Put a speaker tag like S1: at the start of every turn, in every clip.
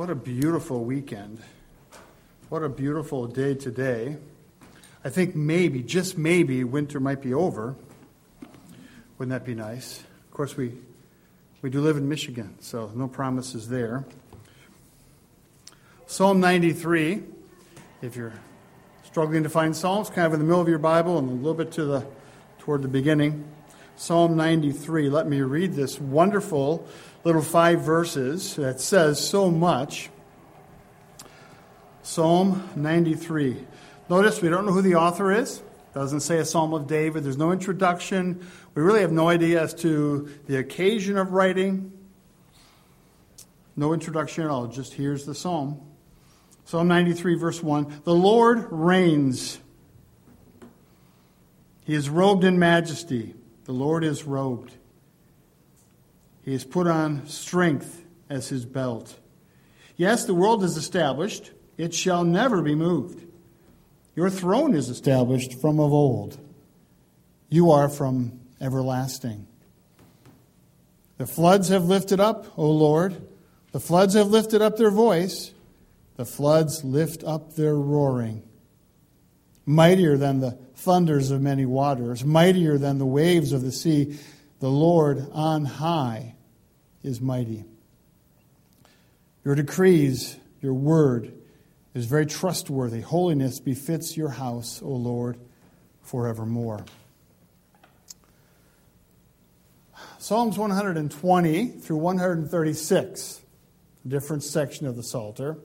S1: What a beautiful weekend. What a beautiful day today. I think maybe, just maybe, winter might be over. Wouldn't that be nice? Of course, we, we do live in Michigan, so no promises there. Psalm 93, if you're struggling to find Psalms, kind of in the middle of your Bible and a little bit to the toward the beginning. Psalm 93. Let me read this wonderful little five verses that says so much. Psalm 93. Notice we don't know who the author is. Doesn't say a Psalm of David. There's no introduction. We really have no idea as to the occasion of writing. No introduction at all. Just here's the psalm. Psalm 93, verse 1. The Lord reigns. He is robed in majesty. The Lord is robed. He has put on strength as his belt. Yes, the world is established, it shall never be moved. Your throne is established from of old. You are from everlasting. The floods have lifted up, O Lord. The floods have lifted up their voice. The floods lift up their roaring. Mightier than the thunders of many waters, mightier than the waves of the sea, the Lord on high is mighty. Your decrees, your word, is very trustworthy. Holiness befits your house, O Lord, forevermore. Psalms 120 through 136, a different section of the Psalter,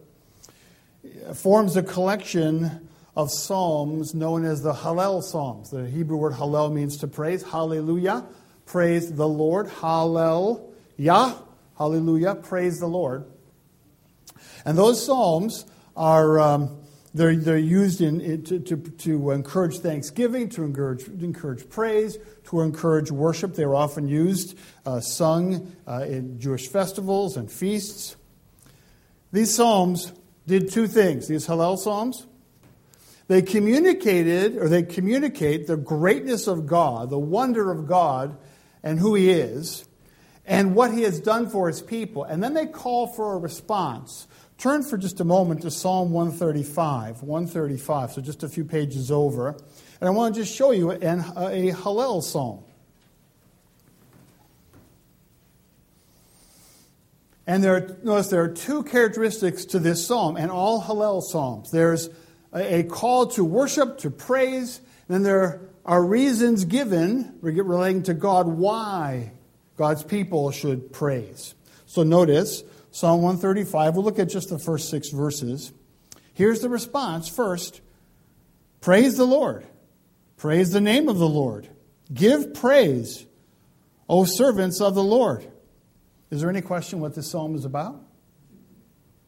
S1: forms a collection of psalms known as the Hallel Psalms. The Hebrew word Hallel means to praise. Hallelujah. Praise the Lord. Hallel. Yah. Hallelujah. Praise the Lord. And those psalms are um, they're, they're used in, in to, to, to, encourage thanksgiving, to encourage, encourage praise, to encourage worship. They were often used, uh, sung uh, in Jewish festivals and feasts. These psalms did two things. These Hallel psalms, they communicated, or they communicate the greatness of God, the wonder of God, and who He is, and what He has done for His people. And then they call for a response. Turn for just a moment to Psalm 135. 135, so just a few pages over. And I want to just show you an, a Hallel psalm. And there notice there are two characteristics to this psalm and all Hallel psalms. There's a, call to worship, to praise, then there are reasons given relating to God why God's people should praise. So notice Psalm 135. We'll look at just the first six verses. Here's the response. First, praise the Lord. Praise the name of the Lord. Give praise, O servants of the Lord. Is there any question what this psalm is about?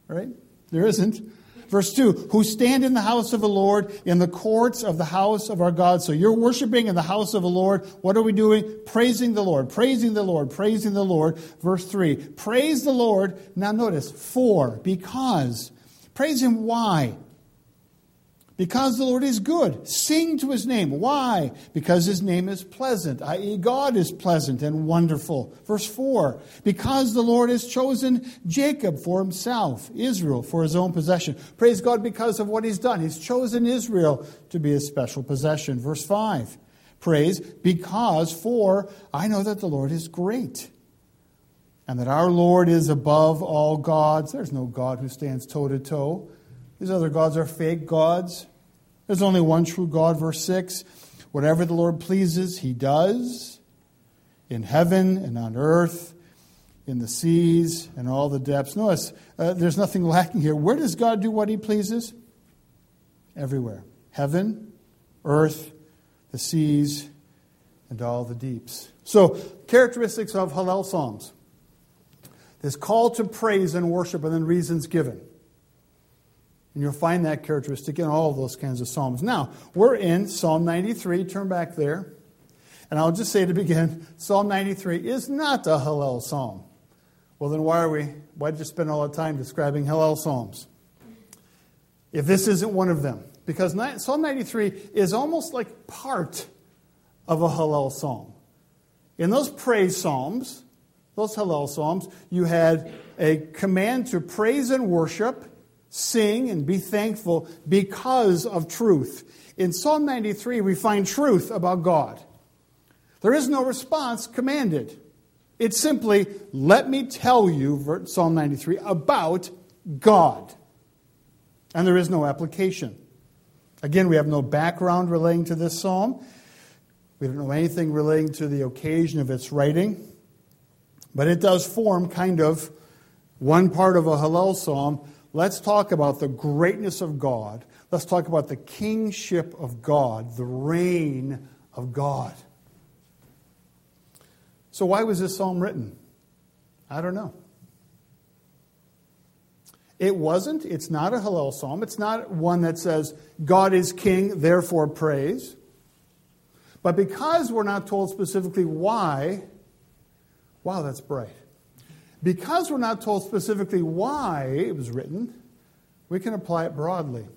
S1: Right? There isn't. Verse 2 Who stand in the house of the Lord, in the courts of the house of our God. So you're worshiping in the house of the Lord. What are we doing? Praising the Lord, praising the Lord, praising the Lord. Verse 3 Praise the Lord. Now notice, for, because. Praise Him why? Because the Lord is good. Sing to his name. Why? Because his name is pleasant, i.e., God is pleasant and wonderful. Verse 4 Because the Lord has chosen Jacob for himself, Israel for his own possession. Praise God because of what he's done. He's chosen Israel to be his special possession. Verse 5 Praise because, for I know that the Lord is great and that our Lord is above all gods. There's no God who stands toe to toe these other gods are fake gods. There's only one true God, verse 6. Whatever the Lord pleases, he does in heaven and on earth, in the seas and all the depths. Notice, uh, there's nothing lacking here. Where does God do what he pleases? Everywhere. Heaven, earth, the seas, and all the deeps. So, characteristics of Hallel Psalms. This call to praise and worship, and then reasons given. And you'll find that characteristic in all of those kinds of Psalms. Now, we're in Psalm 93. Turn back there. And I'll just say to begin Psalm 93 is not a Hallel Psalm. Well, then why are we, why did you spend all the time describing Hallel Psalms? If this isn't one of them. Because Psalm 93 is almost like part of a Hallel Psalm. In those praise Psalms, those Hallel Psalms, you had a command to praise and worship, sing, and be thankful because of truth. In Psalm 93, we find truth about God. There is no response commanded. It's simply, let me tell you, Psalm 93, about God. And there is no application. Again, we have no background relating to this psalm. We don't know anything relating to the occasion of its writing. But it does form kind of one part of a Hallel psalm. Let's talk about the greatness of God. Let's talk about the kingship of God, the reign of God. So, why was this psalm written? I don't know. It wasn't. It's not a Hallel psalm. It's not one that says, God is king, therefore praise. But because we're not told specifically why, wow, that's bright. Because we're not told specifically why it was written, we can apply it broadly.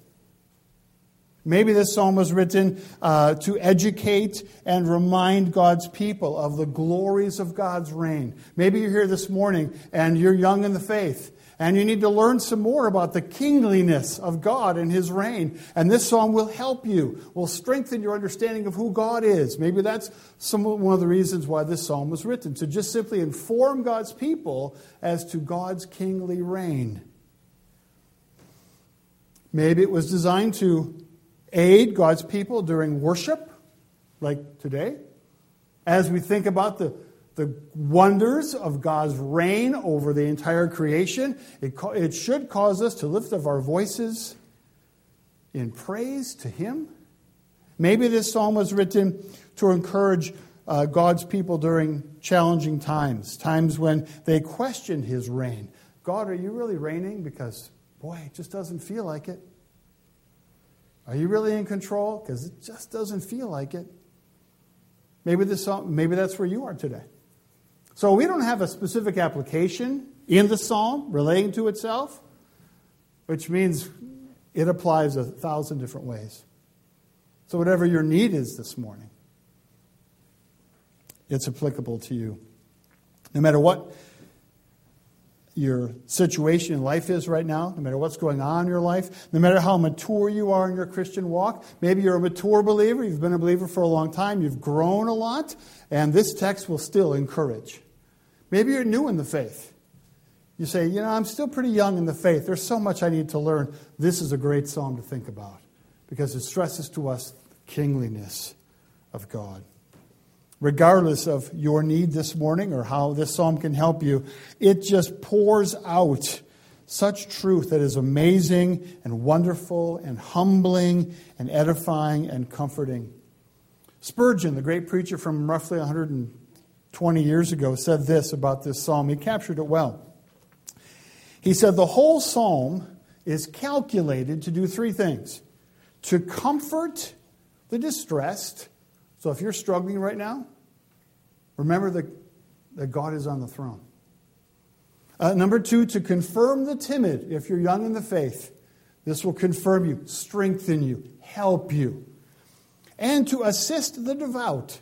S1: Maybe this psalm was written uh, to educate and remind God's people of the glories of God's reign. Maybe you're here this morning and you're young in the faith and you need to learn some more about the kingliness of God and His reign. And this psalm will help you, will strengthen your understanding of who God is. Maybe that's some, one of the reasons why this psalm was written, to just simply inform God's people as to God's kingly reign. Maybe it was designed to aid God's people during worship, like today, as we think about the, the wonders of God's reign over the entire creation. It, it should cause us to lift up our voices in praise to Him. Maybe this psalm was written to encourage uh, God's people during challenging times, times when they questioned His reign. God, are you really reigning? Because, boy, it just doesn't feel like it. Are you really in control? Because it just doesn't feel like it. Maybe, this, maybe that's where you are today. So we don't have a specific application in the psalm relating to itself, which means it applies a thousand different ways. So whatever your need is this morning, it's applicable to you. No matter what your situation in life is right now, no matter what's going on in your life, no matter how mature you are in your Christian walk. Maybe you're a mature believer, you've been a believer for a long time, you've grown a lot, and this text will still encourage. Maybe you're new in the faith. You say, you know, I'm still pretty young in the faith. There's so much I need to learn. This is a great psalm to think about because it stresses to us the kingliness of God regardless of your need this morning or how this psalm can help you, it just pours out such truth that is amazing and wonderful and humbling and edifying and comforting. Spurgeon, the great preacher from roughly 120 years ago, said this about this psalm. He captured it well. He said, The whole psalm is calculated to do three things to comfort the distressed so if you're struggling right now, remember that, that God is on the throne. Uh, number two, to confirm the timid. If you're young in the faith, this will confirm you, strengthen you, help you. And to assist the devout.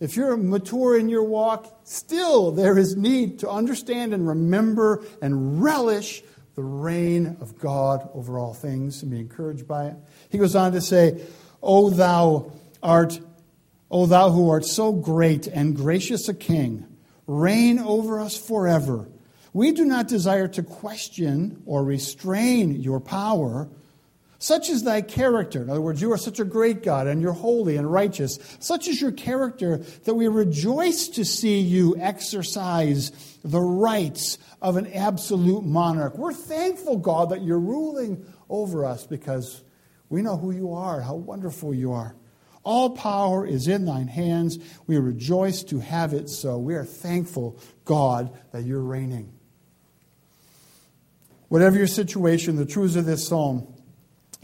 S1: If you're mature in your walk, still there is need to understand and remember and relish the reign of God over all things and be encouraged by it. He goes on to say, O thou art O thou who art so great and gracious a king, reign over us forever. We do not desire to question or restrain your power. Such is thy character. In other words, you are such a great God and you're holy and righteous. Such is your character that we rejoice to see you exercise the rights of an absolute monarch. We're thankful, God, that you're ruling over us because we know who you are, how wonderful you are. All power is in thine hands. We rejoice to have it so. We are thankful, God, that you're reigning. Whatever your situation, the truths of this psalm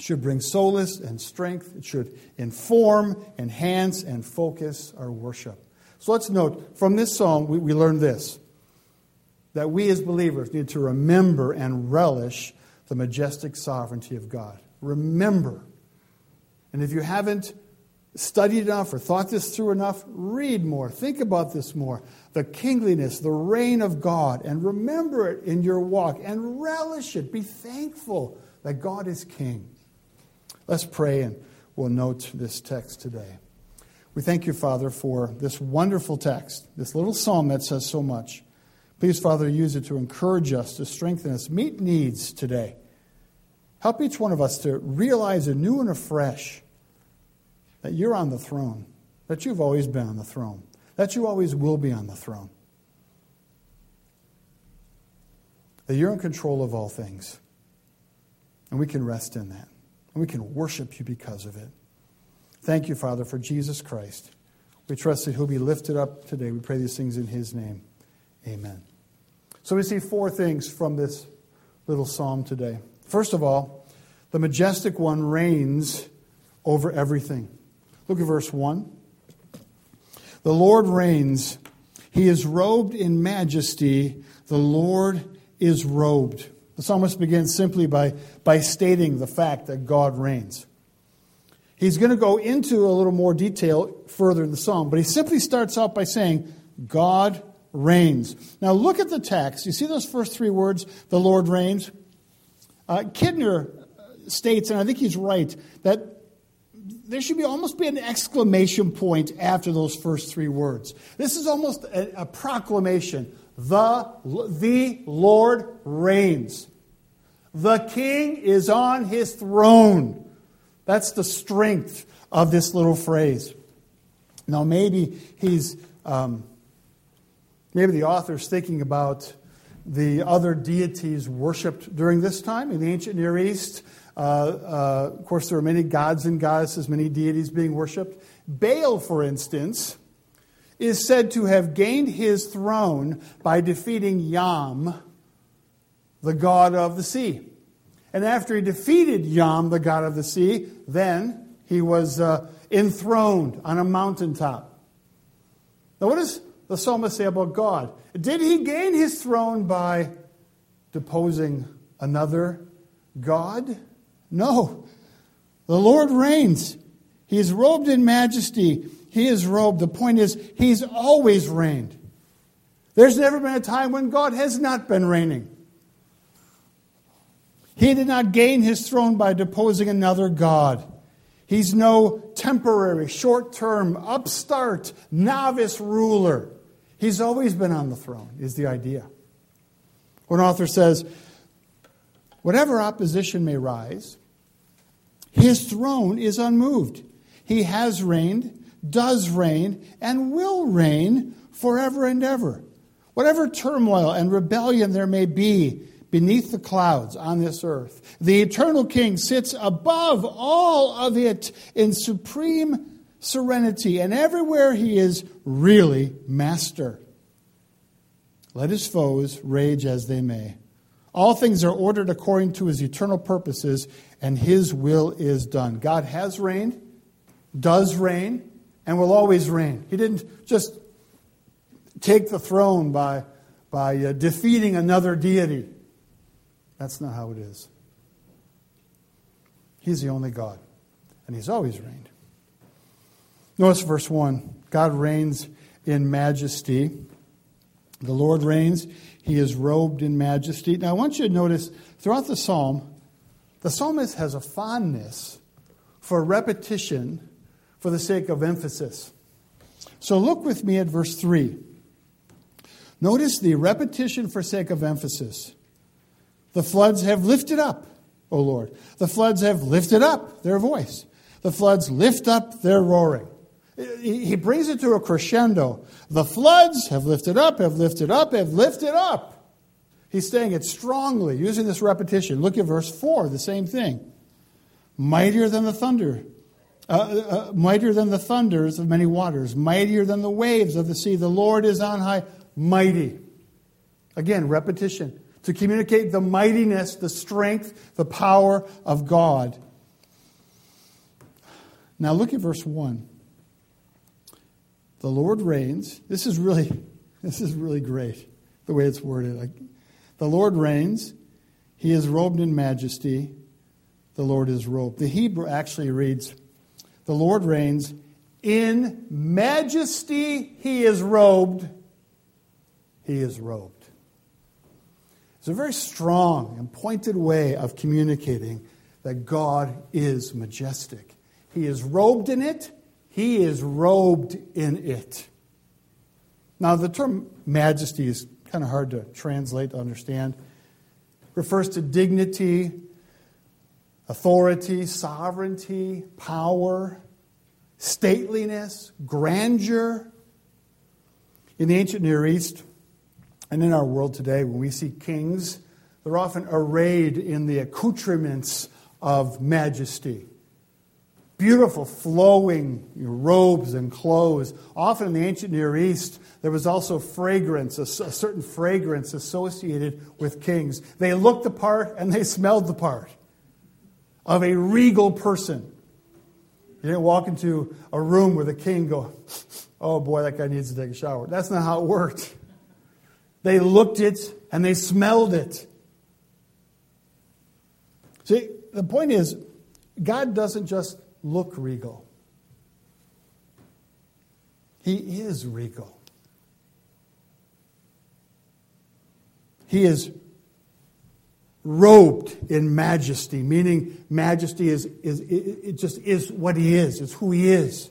S1: should bring solace and strength. It should inform, enhance, and focus our worship. So let's note from this psalm, we, we learn this that we as believers need to remember and relish the majestic sovereignty of God. Remember. And if you haven't studied enough or thought this through enough, read more. Think about this more. The kingliness, the reign of God, and remember it in your walk and relish it. Be thankful that God is king. Let's pray and we'll note this text today. We thank you, Father, for this wonderful text, this little psalm that says so much. Please, Father, use it to encourage us, to strengthen us, meet needs today. Help each one of us to realize anew and afresh that you're on the throne, that you've always been on the throne, that you always will be on the throne, that you're in control of all things. And we can rest in that. And we can worship you because of it. Thank you, Father, for Jesus Christ. We trust that he'll be lifted up today. We pray these things in his name. Amen. So we see four things from this little psalm today. First of all, the majestic one reigns over everything. Look at verse 1. The Lord reigns. He is robed in majesty. The Lord is robed. The psalmist begins simply by, by stating the fact that God reigns. He's going to go into a little more detail further in the psalm, but he simply starts out by saying, God reigns. Now look at the text. You see those first three words, the Lord reigns? Uh, Kidner states, and I think he's right, that there should be almost be an exclamation point after those first three words. This is almost a, a proclamation. The, the Lord reigns. The king is on his throne. That's the strength of this little phrase. Now, maybe he's, um, maybe the author's thinking about the other deities worshipped during this time in the ancient Near East. Uh, uh, of course, there are many gods and goddesses, many deities being worshipped. Baal, for instance, is said to have gained his throne by defeating Yam, the god of the sea. And after he defeated Yam, the god of the sea, then he was uh, enthroned on a mountaintop. Now, what does the psalmist say about God? Did he gain his throne by deposing another God? No. The Lord reigns. He is robed in majesty. He is robed. The point is, He's always reigned. There's never been a time when God has not been reigning. He did not gain his throne by deposing another God. He's no temporary, short term, upstart, novice ruler. He's always been on the throne, is the idea. One author says, Whatever opposition may rise, his throne is unmoved. He has reigned, does reign, and will reign forever and ever. Whatever turmoil and rebellion there may be beneath the clouds on this earth, the eternal King sits above all of it in supreme serenity, and everywhere he is really master. Let his foes rage as they may. All things are ordered according to his eternal purposes, and his will is done. God has reigned, does reign, and will always reign. He didn't just take the throne by, by uh, defeating another deity. That's not how it is. He's the only God, and he's always reigned. Notice verse 1 God reigns in majesty. The Lord reigns. He is robed in majesty. Now, I want you to notice throughout the psalm, the psalmist has a fondness for repetition for the sake of emphasis. So, look with me at verse 3. Notice the repetition for sake of emphasis. The floods have lifted up, O Lord. The floods have lifted up their voice. The floods lift up their roaring. He brings it to a crescendo. The floods have lifted up, have lifted up, have lifted up. He's saying it strongly, using this repetition. Look at verse 4, the same thing. Mightier than the thunder, uh, uh, mightier than the thunders of many waters, mightier than the waves of the sea. The Lord is on high, mighty. Again, repetition. To communicate the mightiness, the strength, the power of God. Now look at verse 1. The Lord reigns. This is really, this is really great, the way it's worded. Like, the Lord reigns. He is robed in majesty. The Lord is robed. The Hebrew actually reads, The Lord reigns. In majesty he is robed. He is robed. It's a very strong and pointed way of communicating that God is majestic. He is robed in it, He is robed in it. Now, the term majesty is kind of hard to translate, to understand. It refers to dignity, authority, sovereignty, power, stateliness, grandeur. In the ancient Near East and in our world today, when we see kings, they're often arrayed in the accoutrements of majesty. Beautiful, flowing robes and clothes. Often in the ancient Near East, there was also fragrance, a, certain fragrance associated with kings. They looked the part and they smelled the part of a regal person. You didn't walk into a room where the king go, oh boy, that guy needs to take a shower. That's not how it worked. They looked it and they smelled it. See, the point is, God doesn't just look regal, He is regal. He is robed in majesty, meaning majesty is, is it just is what he is, it's who he is.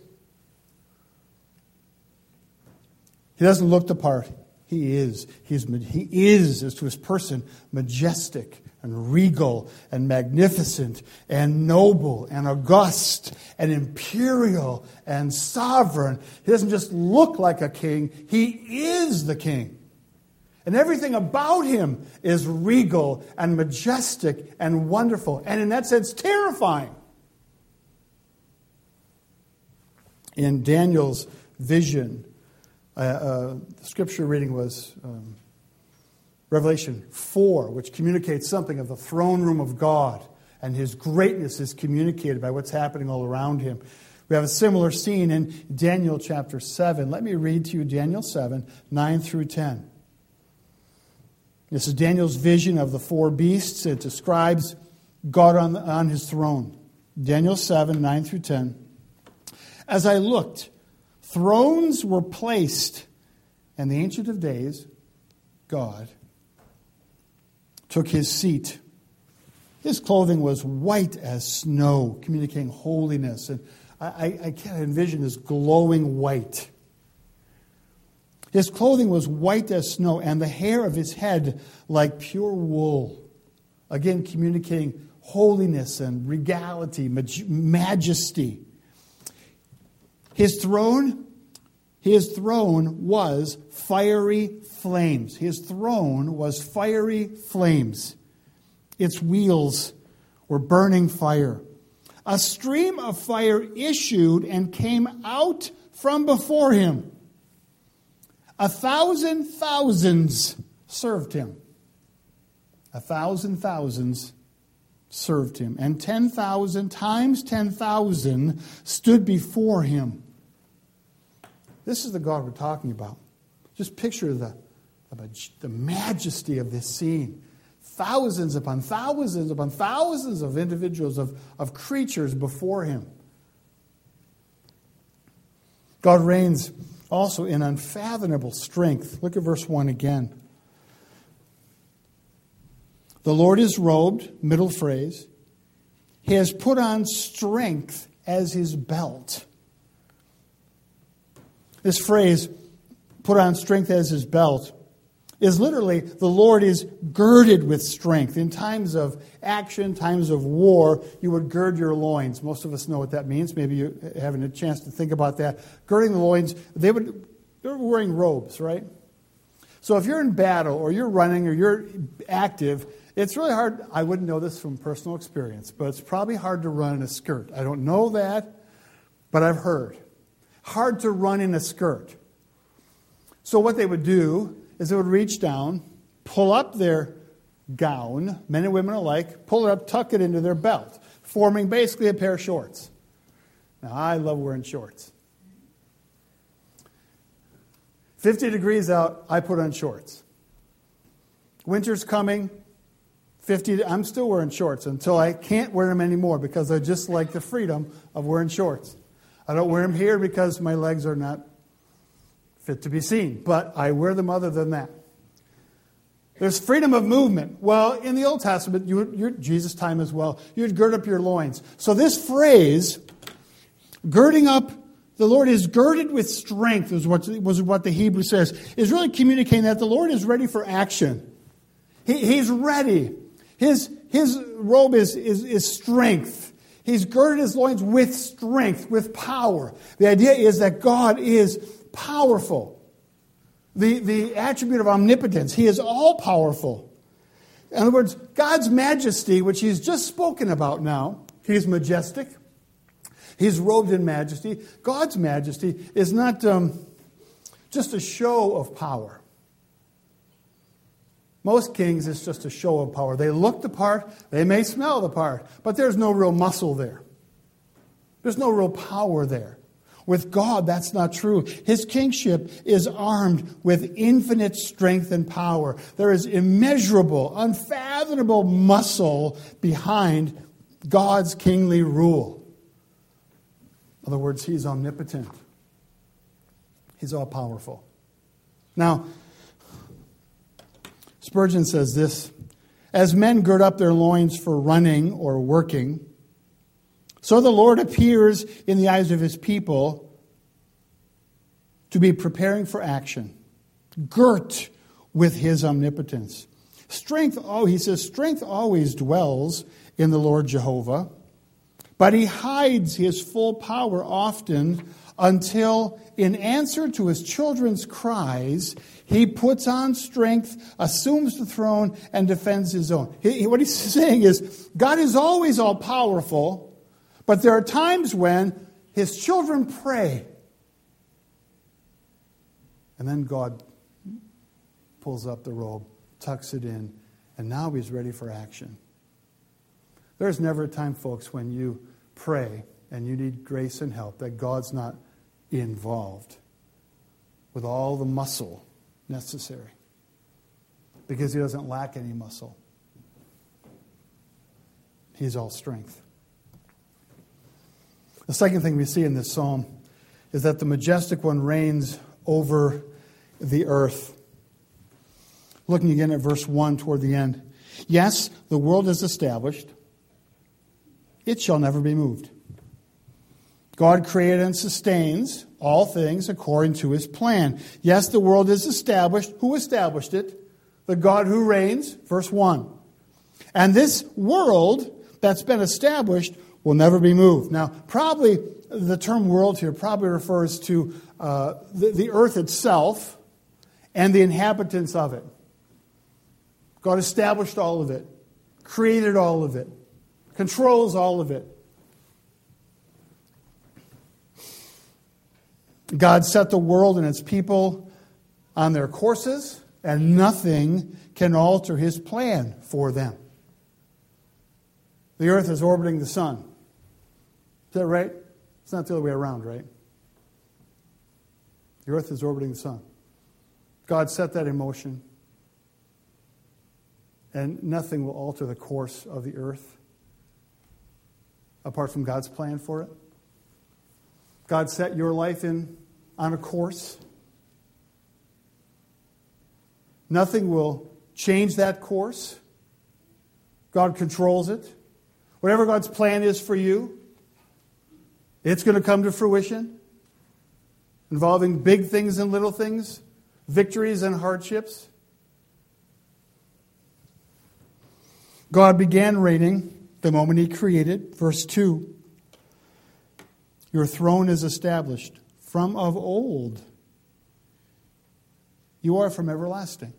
S1: He doesn't look the part. He is. He's, he is, as to his person, majestic and regal and magnificent and noble and august and imperial and sovereign. He doesn't just look like a king, he is the king. And everything about him is regal and majestic and wonderful, and in that sense, terrifying. In Daniel's vision, uh, uh, the scripture reading was um, Revelation 4, which communicates something of the throne room of God, and his greatness is communicated by what's happening all around him. We have a similar scene in Daniel chapter 7. Let me read to you Daniel 7, 9 through 10. This is Daniel's vision of the four beasts. It describes God on, on his throne. Daniel 7, 9 through 10. As I looked, thrones were placed, and the Ancient of Days, God, took his seat. His clothing was white as snow, communicating holiness. And I, I, I can't envision this glowing white. His clothing was white as snow, and the hair of his head like pure wool. Again, communicating holiness and regality, majesty. His throne, his throne was fiery flames. His throne was fiery flames. Its wheels were burning fire. A stream of fire issued and came out from before him. A thousand thousands served him. A thousand thousands served him. And 10,000 times 10,000 stood before him. This is the God we're talking about. Just picture the, the, majesty of this scene. Thousands upon thousands upon thousands of individuals, of, of creatures before him. God reigns also in unfathomable strength. Look at verse 1 again. The Lord is robed, middle phrase. He has put on strength as his belt. This phrase, put on strength as his belt, is literally the Lord is girded with strength. In times of action, times of war, you would gird your loins. Most of us know what that means. Maybe you haven't a chance to think about that. Girding the loins, they would they were wearing robes, right? So if you're in battle or you're running or you're active, it's really hard. I wouldn't know this from personal experience, but it's probably hard to run in a skirt. I don't know that, but I've heard. Hard to run in a skirt. So what they would do is they would reach down, pull up their gown, men and women alike, pull it up, tuck it into their belt, forming basically a pair of shorts. Now, I love wearing shorts. 50 degrees out, I put on shorts. Winter's coming, 50, I'm still wearing shorts until I can't wear them anymore because I just like the freedom of wearing shorts. I don't wear them here because my legs are not fit to be seen, but I wear them other than that. There's freedom of movement. Well, in the Old Testament, you, Jesus' time as well, you'd gird up your loins. So this phrase, girding up, the Lord is girded with strength, is what, was what the Hebrew says, is really communicating that the Lord is ready for action. He, he's ready. His, his robe is, is, is strength. He's girded his loins with strength, with power. The idea is that God is powerful. The, the attribute of omnipotence. He is all powerful. In other words, God's majesty, which he's just spoken about now, he's majestic. He's robed in majesty. God's majesty is not um, just a show of power. Most kings, it's just a show of power. They look the part, they may smell the part, but there's no real muscle there. There's no real power there. With God, that's not true. His kingship is armed with infinite strength and power. There is immeasurable, unfathomable muscle behind God's kingly rule. In other words, He's omnipotent, He's all powerful. Now, Spurgeon says this As men gird up their loins for running or working, so the Lord appears in the eyes of his people to be preparing for action, girt with his omnipotence. Strength, oh, he says, strength always dwells in the Lord Jehovah, but he hides his full power often until, in answer to his children's cries, he puts on strength, assumes the throne, and defends his own. He, what he's saying is God is always all powerful but there are times when his children pray. And then God pulls up the robe, tucks it in, and now he's ready for action. There's never a time, folks, when you pray and you need grace and help that God's not involved with all the muscle necessary because he doesn't lack any muscle. He's all strength. The second thing we see in this psalm is that the majestic one reigns over the earth. Looking again at verse 1 toward the end. Yes, the world is established, it shall never be moved. God created and sustains all things according to his plan. Yes, the world is established. Who established it? The God who reigns, verse 1. And this world that's been established will never be moved. Now, probably the term world here probably refers to uh, the, the earth itself and the inhabitants of it. God established all of it, created all of it, controls all of it. God set the world and its people on their courses, and nothing can alter his plan for them. The earth is orbiting the sun. Is that right? It's not the other way around, right? The earth is orbiting the sun. God set that in motion, and nothing will alter the course of the earth apart from God's plan for it. God set your life in on a course. Nothing will change that course. God controls it. Whatever God's plan is for you, it's going to come to fruition, involving big things and little things, victories and hardships. God began reigning the moment He created. Verse 2 Your throne is established from of old. You are from everlasting.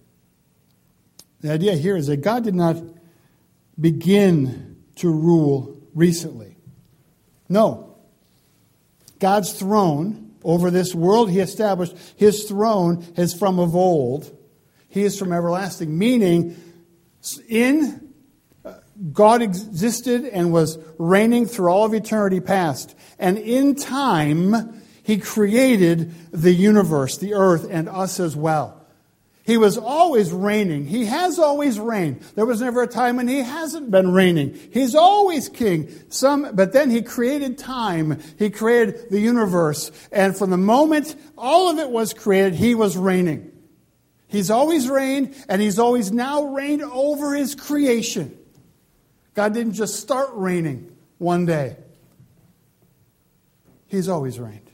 S1: The idea here is that God did not begin to rule recently. No. God's throne over this world he established, his throne is from of old. He is from everlasting, meaning in uh, God existed and was reigning through all of eternity past. And in time, he created the universe, the earth, and us as well. He was always reigning. He has always reigned. There was never a time when he hasn't been reigning. He's always king. Some, but then he created time. He created the universe. And from the moment all of it was created, he was reigning. He's always reigned, and he's always now reigned over his creation. God didn't just start reigning one day. He's always reigned.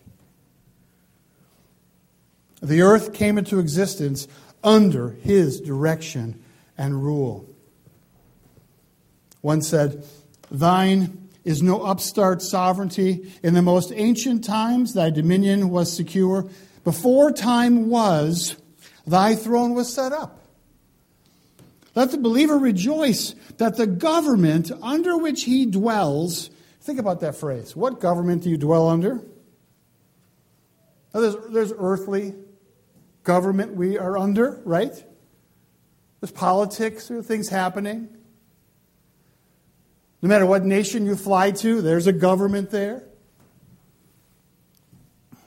S1: The earth came into existence under his direction and rule. One said, Thine is no upstart sovereignty. In the most ancient times, thy dominion was secure. Before time was, thy throne was set up. Let the believer rejoice that the government under which he dwells, think about that phrase. What government do you dwell under? There's, there's earthly government we are under, right? There's politics, there are things happening. No matter what nation you fly to, there's a government there.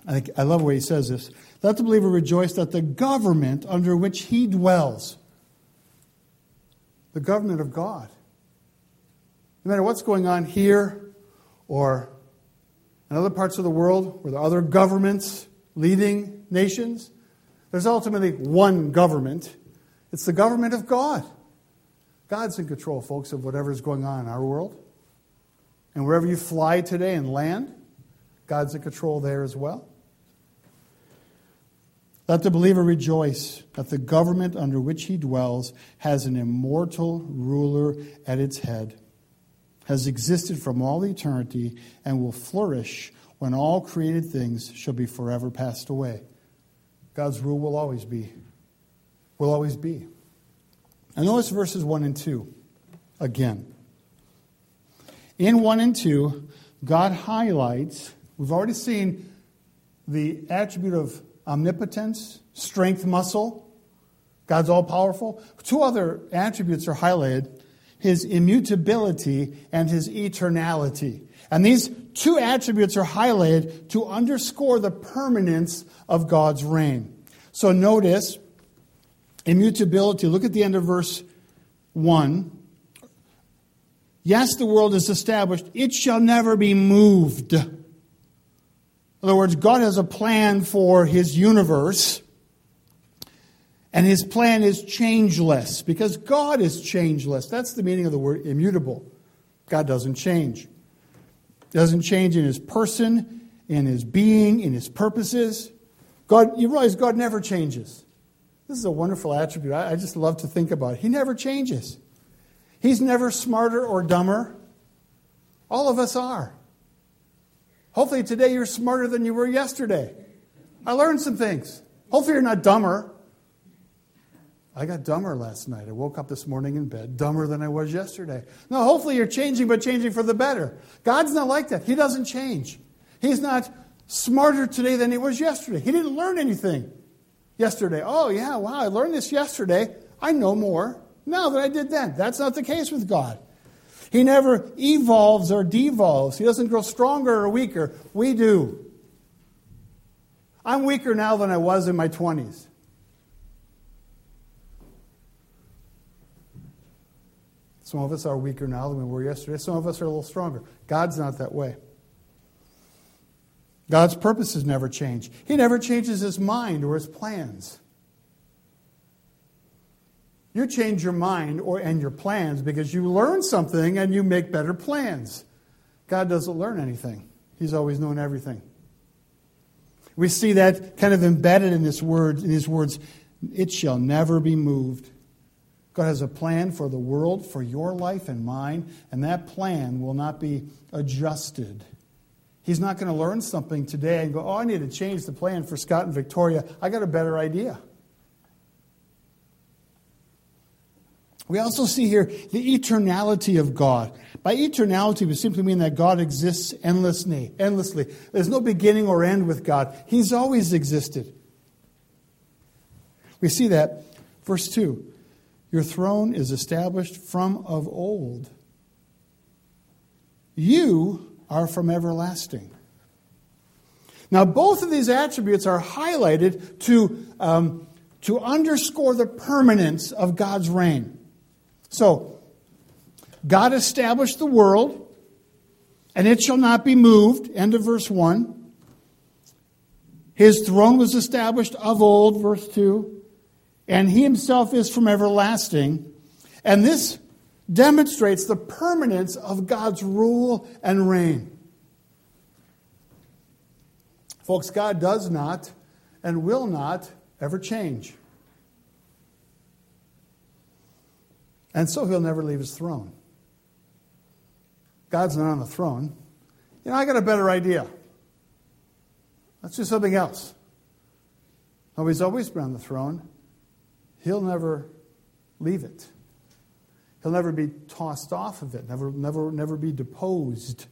S1: I, think, I love the way he says this. Let the believer rejoice that the government under which he dwells, the government of God, no matter what's going on here or in other parts of the world where there are other governments leading nations, there's ultimately one government. It's the government of God. God's in control, folks, of whatever's going on in our world. And wherever you fly today and land, God's in control there as well. Let the believer rejoice that the government under which he dwells has an immortal ruler at its head, has existed from all eternity, and will flourish when all created things shall be forever passed away. God's rule will always be. Will always be. And notice verses 1 and 2 again. In 1 and 2, God highlights, we've already seen the attribute of omnipotence, strength, muscle. God's all powerful. Two other attributes are highlighted his immutability and his eternality. And these two attributes are highlighted to underscore the permanence of God's reign. So notice immutability. Look at the end of verse 1. Yes, the world is established, it shall never be moved. In other words, God has a plan for his universe, and his plan is changeless because God is changeless. That's the meaning of the word immutable. God doesn't change doesn't change in his person, in his being, in his purposes. God, you realize God never changes. This is a wonderful attribute. I, I just love to think about it. He never changes. He's never smarter or dumber. All of us are. Hopefully today you're smarter than you were yesterday. I learned some things. Hopefully you're not dumber. I got dumber last night. I woke up this morning in bed, dumber than I was yesterday. No, hopefully you're changing, but changing for the better. God's not like that. He doesn't change. He's not smarter today than he was yesterday. He didn't learn anything yesterday. Oh, yeah, wow, I learned this yesterday. I know more now than I did then. That's not the case with God. He never evolves or devolves. He doesn't grow stronger or weaker. We do. I'm weaker now than I was in my 20s. Some of us are weaker now than we were yesterday. Some of us are a little stronger. God's not that way. God's purposes never change. He never changes his mind or his plans. You change your mind or, and your plans because you learn something and you make better plans. God doesn't learn anything, He's always known everything. We see that kind of embedded in this word, in his words, it shall never be moved. God has a plan for the world, for your life and mine, and that plan will not be adjusted. He's not going to learn something today and go, oh, I need to change the plan for Scott and Victoria. I got a better idea. We also see here the eternality of God. By eternality, we simply mean that God exists endlessly. Endlessly, there's no beginning or end with God. He's always existed. We see that, verse two. Your throne is established from of old. You are from everlasting. Now, both of these attributes are highlighted to, um, to underscore the permanence of God's reign. So, God established the world, and it shall not be moved. End of verse 1. His throne was established of old, verse 2, and he himself is from everlasting. And this demonstrates the permanence of God's rule and reign. Folks, God does not and will not ever change. And so he'll never leave his throne. God's not on the throne. You know, I got a better idea. Let's do something else. Oh, he's always been on the throne. He'll never leave it. He'll never be tossed off of it, never, never, never be deposed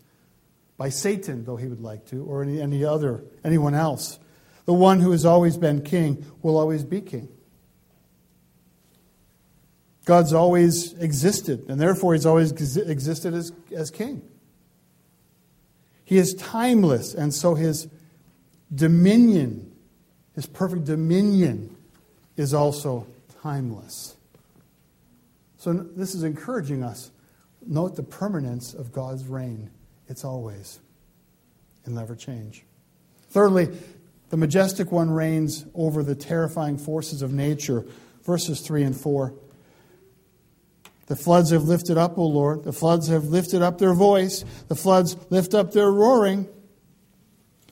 S1: by Satan, though he would like to, or any, any other, anyone else. The one who has always been king will always be king. God's always existed, and therefore he's always existed as, as king. He is timeless, and so his dominion, his perfect dominion, is also timeless. So this is encouraging us. Note the permanence of God's reign. It's always. It'll never change. Thirdly, the majestic one reigns over the terrifying forces of nature. Verses 3 and 4. The floods have lifted up, O Lord. The floods have lifted up their voice. The floods lift up their roaring.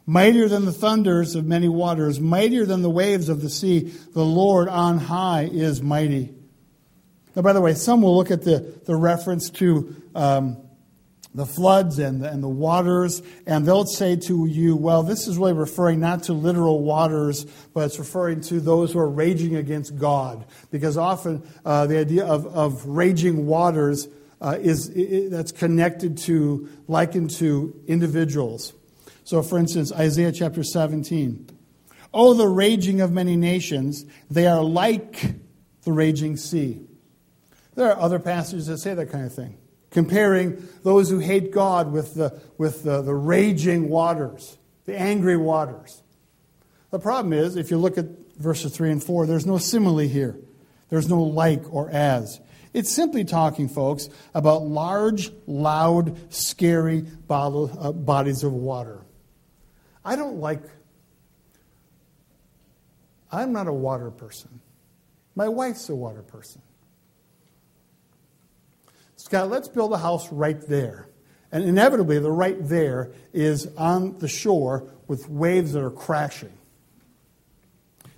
S1: Mightier than the thunders of many waters, mightier than the waves of the sea, the Lord on high is mighty. Now, by the way, some will look at the, the reference to um, the floods and the, and the waters, and they'll say to you, well, this is really referring not to literal waters, but it's referring to those who are raging against God. Because often uh, the idea of, of raging waters uh, is it, that's connected to, likened to individuals. So, for instance, Isaiah chapter 17. Oh, the raging of many nations, they are like the raging sea. There are other passages that say that kind of thing comparing those who hate God with the, with the, the raging waters, the angry waters. The problem is, if you look at verses 3 and 4, there's no simile here. There's no like or as. It's simply talking, folks, about large, loud, scary uh, bodies of water. I don't like, I'm not a water person. My wife's a water person. Scott, let's build a house right there. And inevitably, the right there is on the shore with waves that are crashing.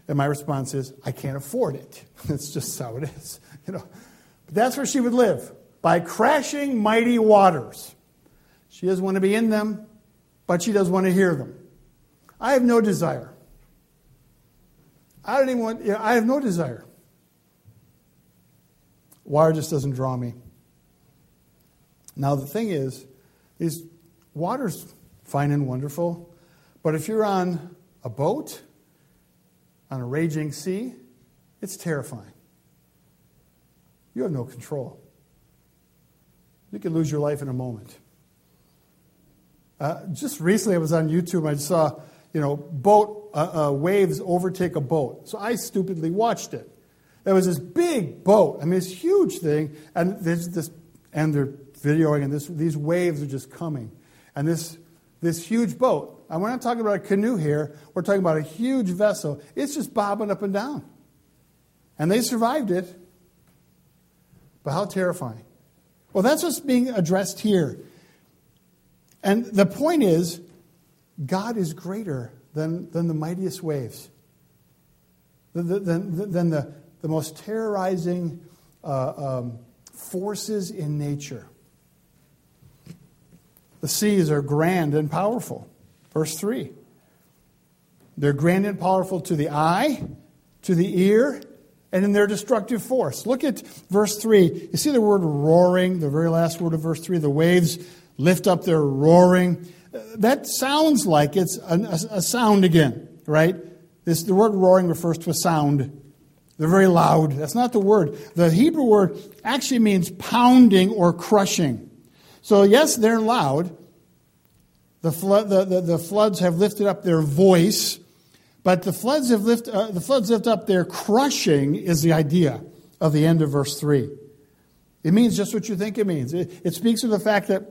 S1: And my response is, I can't afford it. That's just how it is. You know, but that's where she would live by crashing mighty waters. She doesn't want to be in them, but she does want to hear them. I have no desire. I don't even want. I have no desire. Water just doesn't draw me. Now, the thing is, these water's fine and wonderful, but if you're on a boat, on a raging sea, it's terrifying. You have no control. You can lose your life in a moment. Uh, just recently, I was on YouTube. I saw, you know, boat uh, uh, waves overtake a boat. So I stupidly watched it. There was this big boat. I mean, this huge thing, and there's this, and they're videoing, and this, these waves are just coming. And this, this huge boat, and we're not talking about a canoe here, we're talking about a huge vessel. It's just bobbing up and down. And they survived it. But how terrifying. Well, that's what's being addressed here. And the point is, God is greater than, than the mightiest waves, than, than, than the, the most terrorizing uh, um, forces in nature. The seas are grand and powerful. Verse 3. They're grand and powerful to the eye, to the ear, and in their destructive force. Look at verse 3. You see the word roaring, the very last word of verse 3. The waves lift up their roaring. That sounds like it's a, a sound again, right? This, the word roaring refers to a sound. They're very loud. That's not the word. The Hebrew word actually means pounding or crushing. So, yes, they're loud. The, flood, the, the, the floods have lifted up their voice, But the floods have lift, uh, the floods lift up their crushing is the idea of the end of verse 3. It means just what you think it means. It, it speaks of the fact that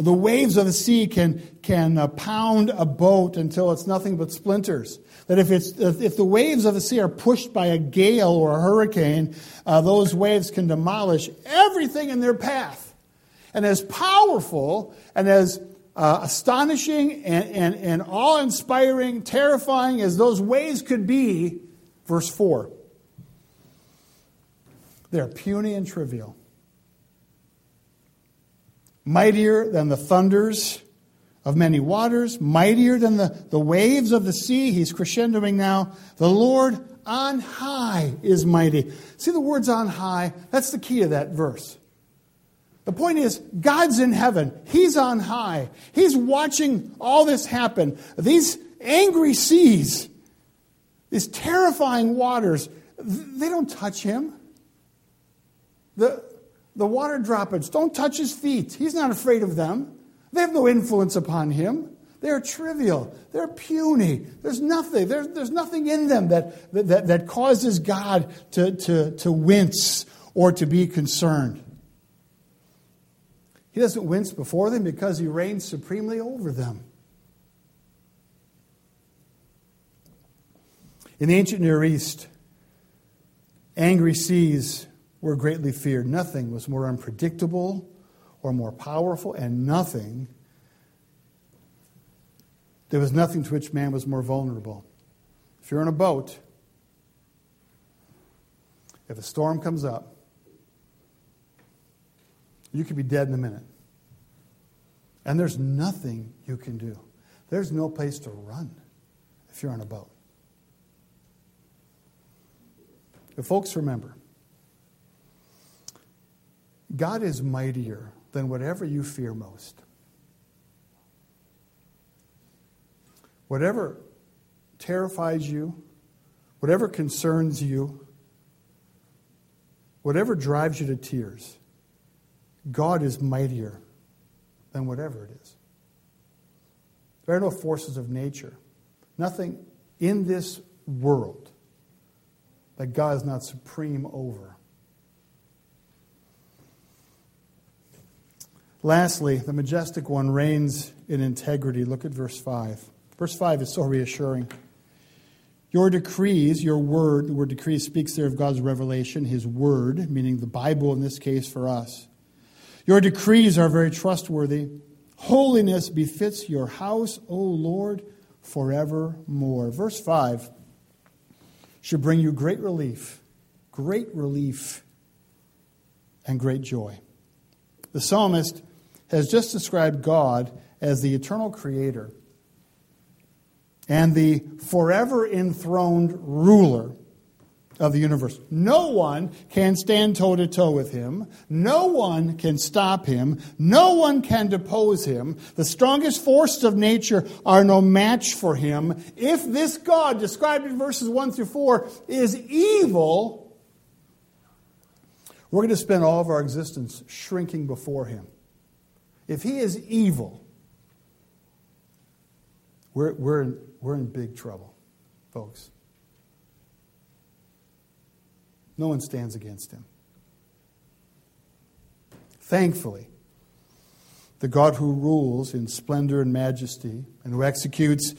S1: the waves of the sea can, can uh, pound a boat until it's nothing but splinters. That if, it's, if the waves of the sea are pushed by a gale or a hurricane, uh, those waves can demolish everything in their path. And as powerful and as uh, astonishing and, and, and awe inspiring, terrifying as those waves could be, verse 4, they're puny and trivial. Mightier than the thunders of many waters, mightier than the, the waves of the sea. He's crescendoing now. The Lord on high is mighty. See the words on high? That's the key of that verse. The point is, God's in heaven. He's on high. He's watching all this happen. These angry seas, these terrifying waters, they don't touch him. The, the water droplets don't touch his feet. He's not afraid of them. They have no influence upon him. They're trivial. They're puny. There's nothing. There's, there's nothing in them that, that, that causes God to, to, to wince or to be concerned. He doesn't wince before them because he reigns supremely over them. In the ancient Near East, angry seas were greatly feared. Nothing was more unpredictable or more powerful, and nothing, there was nothing to which man was more vulnerable. If you're in a boat, if a storm comes up, you could be dead in a minute. And there's nothing you can do. There's no place to run if you're on a boat. But folks, remember, God is mightier than whatever you fear most. Whatever terrifies you, whatever concerns you, whatever drives you to tears, God is mightier than whatever it is. There are no forces of nature, nothing in this world that God is not supreme over. Lastly, the majestic one reigns in integrity. Look at verse 5. Verse 5 is so reassuring. Your decrees, your word, the word decree speaks there of God's revelation, his word, meaning the Bible in this case for us. Your decrees are very trustworthy. Holiness befits your house, O Lord, forevermore. Verse 5 should bring you great relief, great relief, and great joy. The psalmist has just described God as the eternal creator and the forever enthroned ruler of the universe. No one can stand toe to toe with him. No one can stop him. No one can depose him. The strongest forces of nature are no match for him. If this God, described in verses 1 through 4, is evil, we're going to spend all of our existence shrinking before him. If he is evil, we're, we're, in, we're in big trouble, folks. No one stands against him. Thankfully, the God who rules in splendor and majesty and who executes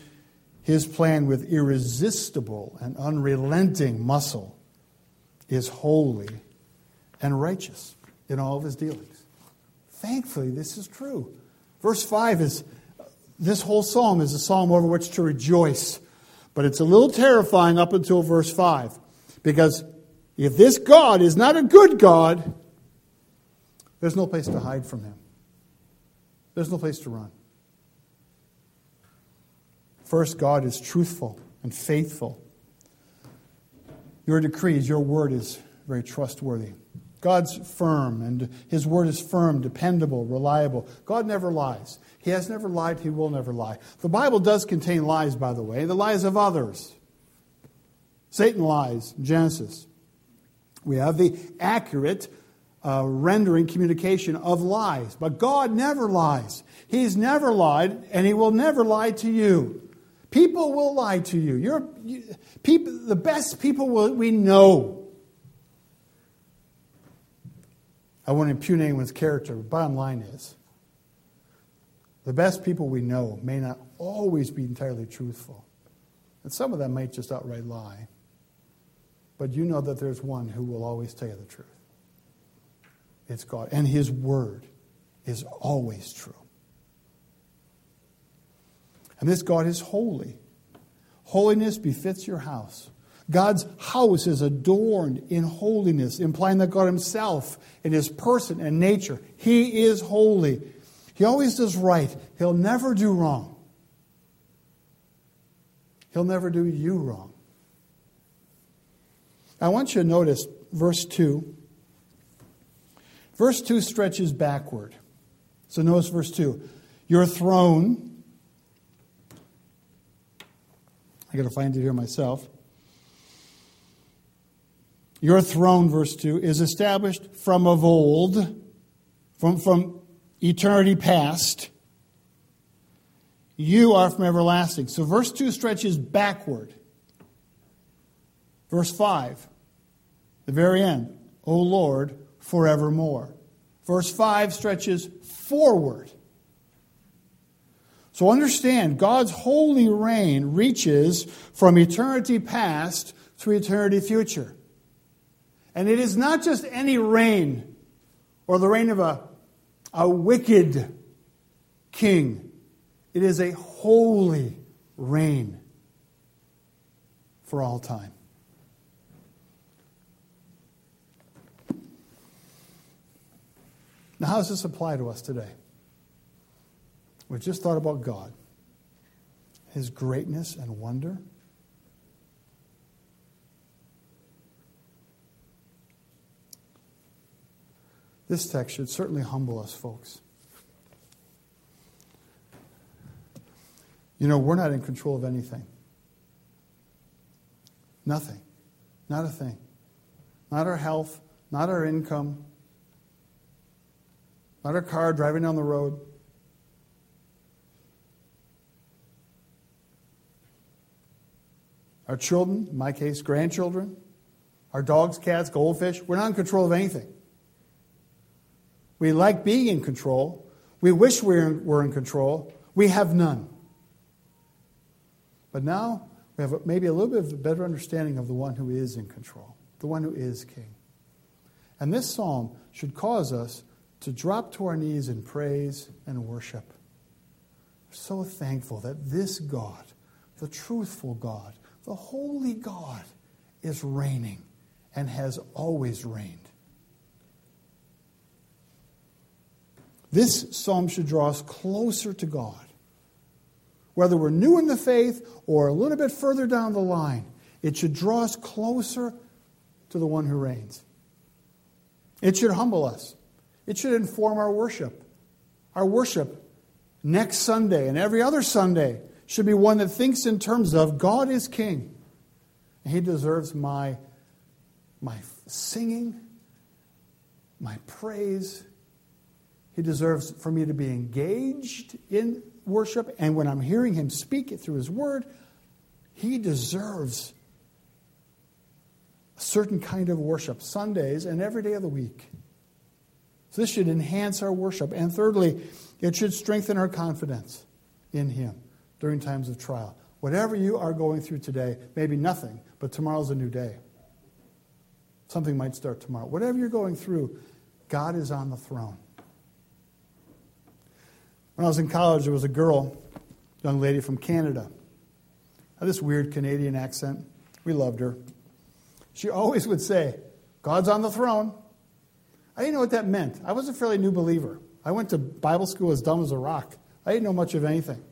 S1: his plan with irresistible and unrelenting muscle is holy and righteous in all of his dealings. Thankfully, this is true. Verse 5 is this whole psalm is a psalm over which to rejoice. But it's a little terrifying up until verse 5. Because if this God is not a good God, there's no place to hide from him. There's no place to run. First, God is truthful and faithful. Your decrees, your word is very trustworthy. God's firm, and His word is firm, dependable, reliable. God never lies. He has never lied, He will never lie. The Bible does contain lies, by the way, the lies of others. Satan lies, Genesis. We have the accurate uh, rendering, communication of lies. But God never lies. He's never lied, and He will never lie to you People will lie to you. You're, you, people, the best people will, we know. I won't impugn anyone's character. But bottom line is, the best people we know may not always be entirely truthful. And some of them might just outright lie. But you know that there's one who will always tell you the truth. It's God. And His Word is always true. And this God is holy. Holiness befits your house. God's house is adorned in holiness, implying that God Himself, in His person and nature, He is holy. He always does right. He'll never do wrong. He'll never do you wrong. I want you to notice verse 2. Verse 2 stretches backward. So notice verse 2. Your throne, I got to find it here myself. Your throne, verse 2, is established from of old, from, from eternity past. You are from everlasting. So verse 2 stretches backward. Verse 5, the very end, O Lord, forevermore. Verse 5 stretches forward. So understand, God's holy reign reaches from eternity past to eternity future. And it is not just any reign or the reign of a, a wicked king, it is a holy reign for all time. Now, how does this apply to us today? We've just thought about God, His greatness and wonder. This text should certainly humble us, folks. You know, we're not in control of anything. Nothing. Not a thing. Not our health, not our income, not our car driving down the road. Our children, in my case, grandchildren, our dogs, cats, goldfish, we're not in control of anything. We like being in control. We wish we were in control. We have none. But now we have maybe a little bit of a better understanding of the one who is in control, the one who is king. And this psalm should cause us to drop to our knees in praise and worship. So thankful that this God, the truthful God, the holy God, is reigning and has always reigned. This psalm should draw us closer to God. Whether we're new in the faith or a little bit further down the line, it should draw us closer to the one who reigns. It should humble us. It should inform our worship. Our worship next Sunday and every other Sunday should be one that thinks in terms of God is king. And he deserves my, my singing, my praise, he deserves for me to be engaged in worship. And when I'm hearing him speak it through his word, he deserves a certain kind of worship, Sundays and every day of the week. So this should enhance our worship. And thirdly, it should strengthen our confidence in him during times of trial. Whatever you are going through today, maybe nothing, but tomorrow's a new day. Something might start tomorrow. Whatever you're going through, God is on the throne. When I was in college, there was a girl, young lady from Canada. Had this weird Canadian accent. We loved her. She always would say, God's on the throne. I didn't know what that meant. I was a fairly new believer. I went to Bible school as dumb as a rock. I didn't know much of anything.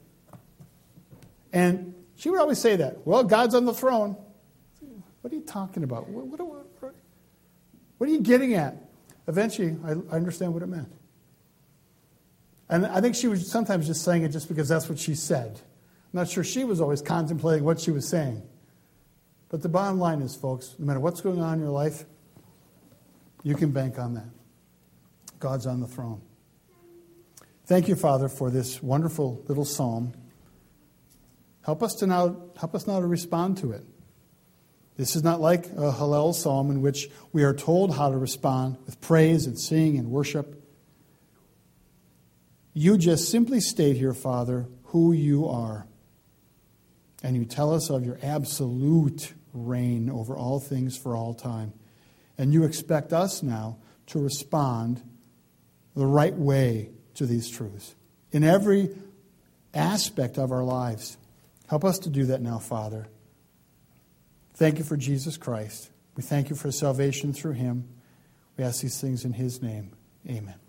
S1: And she would always say that. Well, God's on the throne. What are you talking about? What, what, what, what are you getting at? Eventually, I, I understand what it meant. And I think she was sometimes just saying it just because that's what she said. I'm not sure she was always contemplating what she was saying. But the bottom line is, folks, no matter what's going on in your life, you can bank on that. God's on the throne. Thank you, Father, for this wonderful little psalm. Help us to now help us now to respond to it. This is not like a Hallel psalm in which we are told how to respond with praise and sing and worship. You just simply state here, Father, who you are. And you tell us of your absolute reign over all things for all time. And you expect us now to respond the right way to these truths in every aspect of our lives. Help us to do that now, Father. Thank you for Jesus Christ. We thank you for salvation through him. We ask these things in his name. Amen.